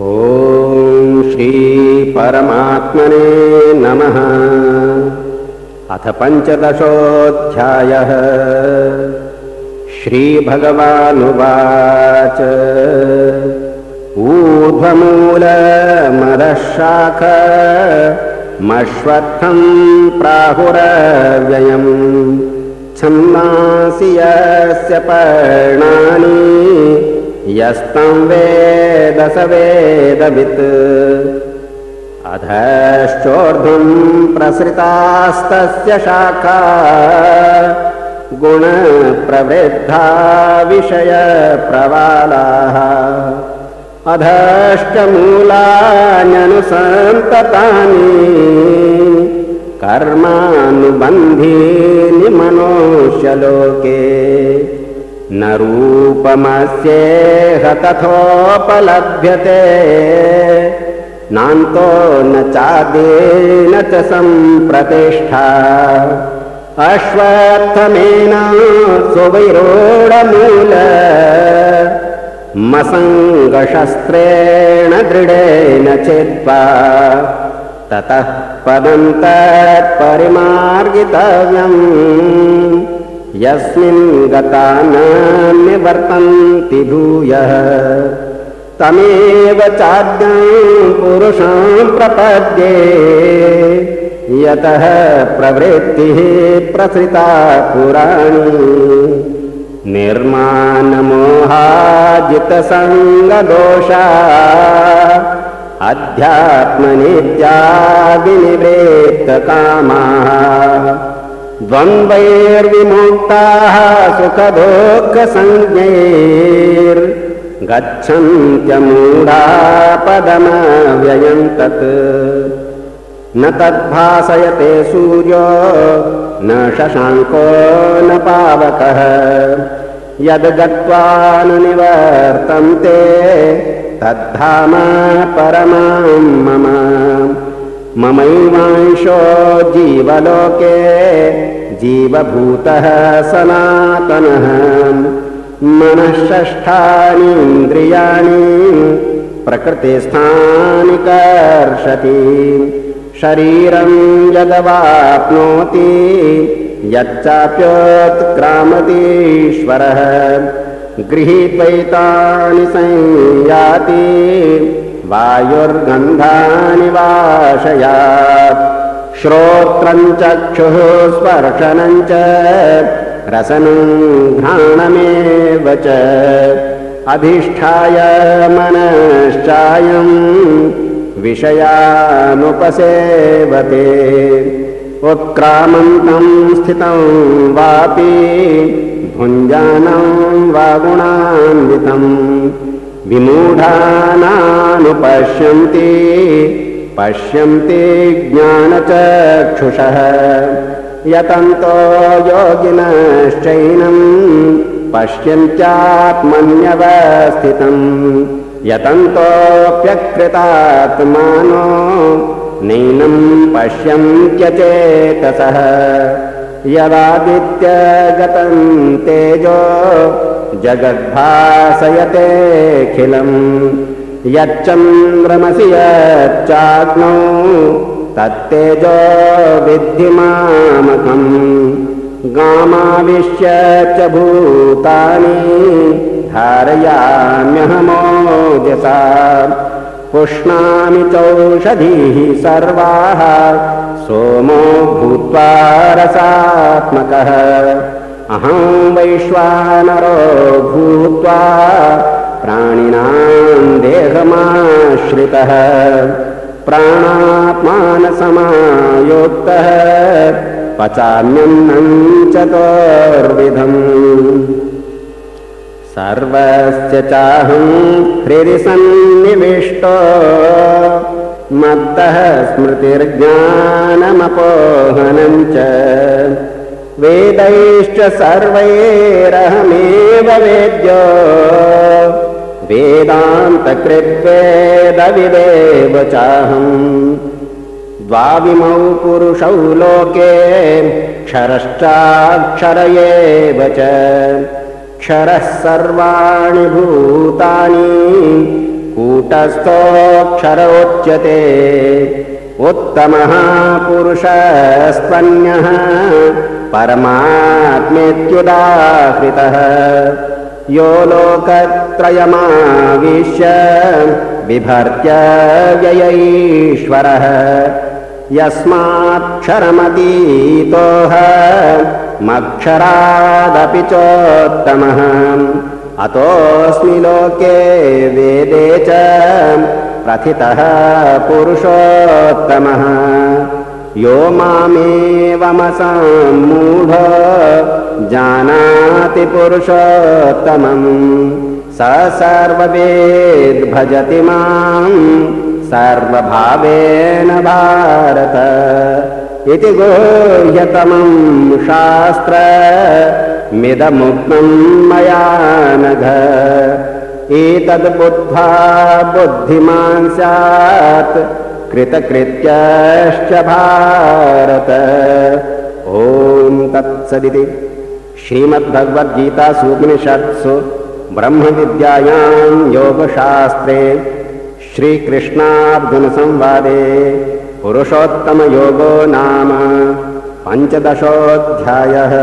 ॐ श्रीपरमात्मने नमः। अथ पञ्चदशोऽध्यायः। श्रीभगवानुवाच। ऊर्ध्वमूलमदशाख मश्वत्थं प्राहुरव्ययम्। छन्दांसि यस्य पर्णानि यस्तं वेद स वेदवित्। अधश्चोर्ध्वं प्रसृतास्तस्य शाखा। गुणप्रवृद्धा विषयप्रवालाः अधश्चमूलान्यनुसन्ततानि। कर्मानुबन्धीनि मनुष्यलोके न रूपमस्येह तथोपलभ्यते। नान्तो न चादेन च सम्प्रतिष्ठा। अश्वत्थमेन सुवैरोढमूल। मसङ्गशस्त्रेण दृढेन चित्वा ततः पदं तत्परिमार्गितव्यम् यस्मिन् गता न निवर्तन्ति भूयः। तमेव चाद्यं पुरुषं प्रपद्ये। यतः प्रवृत्तिः प्रसृता पुराणी। निर्माणमोहाजितसङ्गदोषा। अध्यात्मनित्यादिनिवृत्तकामाः द्वन्द्वैर्विमुक्ताः सुखदुःखसञ्ज्ञैर्गच्छन्त्यमूढा पदमव्ययं तत्। न तद्भासयते सूर्यो न शशाङ्को न पावकः। यद्गत्वा न निवर्तन्ते तद्धाम परमां मम ममैवांशो जीवलोके जीवभूतः सनातनः। मनःषष्ठानीन्द्रियाणि प्रकृतिस्थानि कर्षति। शरीरं यदवाप्नोति यच्चाप्योत्क्रामतीश्वरः। गृहीत्वैतानि संयाति वायुर्गन्धानि वाशयात्। श्रोत्रं चक्षुः स्पर्शनं च रसनं घ्राणमेव च। अधिष्ठाय मनश्चायम् विषयानुपसेवते। उत्क्रामन्तं स्थितं वापि भुञ्जानं वा गुणान्वितं विमूढानानुपश्यन्ति। पश्यन्ति ज्ञानचक्षुषः। यतन्तो योगिनश्चैनं पश्यन्त्यात्मन्यवस्थितम् यतन्तोऽप्यकृतात्मानो नैनं पश्यन्त्यचेतसः। यदादित्यगतं तेजो जगद्भासयतेऽखिलम् यच्चन्द्रमसि यच्चाग्नौ तत्तेजो विद्धि मामकम् गामाविश्य च भूतानि धारयाम्यहमोजसा। पुष्णामि चौषधीः सर्वाः सोमो भूत्वा रसात्मकः अहं वैश्वानरो भूत्वा प्राणिनां देहमाश्रितः प्राणात्मानसमायोक्तः पचाम्यन्नं चतुर्विधम्। सर्वस्य चाहं हृदि सन्निविष्टो मत्तः स्मृतिर्ज्ञानमपोहनं च वेदैश्च सर्वैरहमेव वेद्यो। वेदान्तकृद्वेदविदेव चाहम् द्वाविमौ पुरुषौ लोके क्षरश्चाक्षर एव च। क्षरः सर्वाणि भूतानि कूटस्थोऽक्षर उच्यते उत्तमः पुरुषस्त्वन्यः परमात्मेत्युदाहृतः। यो लोकत्रयमाविश्य बिभर्त्य व्ययैश्वरः। यस्माक्षरमतीतोह मक्षरादपि चोत्तमः। अतोऽस्मि लोके वेदे च प्रथितः पुरुषोत्तमः यो मामेवमसम्मूढ जानाति पुरुषोत्तमम्। स सर्ववेद्भजति माम् सर्वभावेन भारत। इति गुह्यतमम् शास्त्रमिदमुक्तम् मया नघ एतद्बुद्ध्वा बुद्धिमान् स्यात् कृतकृत्यश्च भारत। ॐ तत्सदिति। श्रीमद्भगवद्गीतासूपनिषत्सु ब्रह्मविद्यायाम् योगशास्त्रे श्रीकृष्णार्जुनसंवादे पुरुषोत्तमयोगो नाम पञ्चदशोऽध्यायः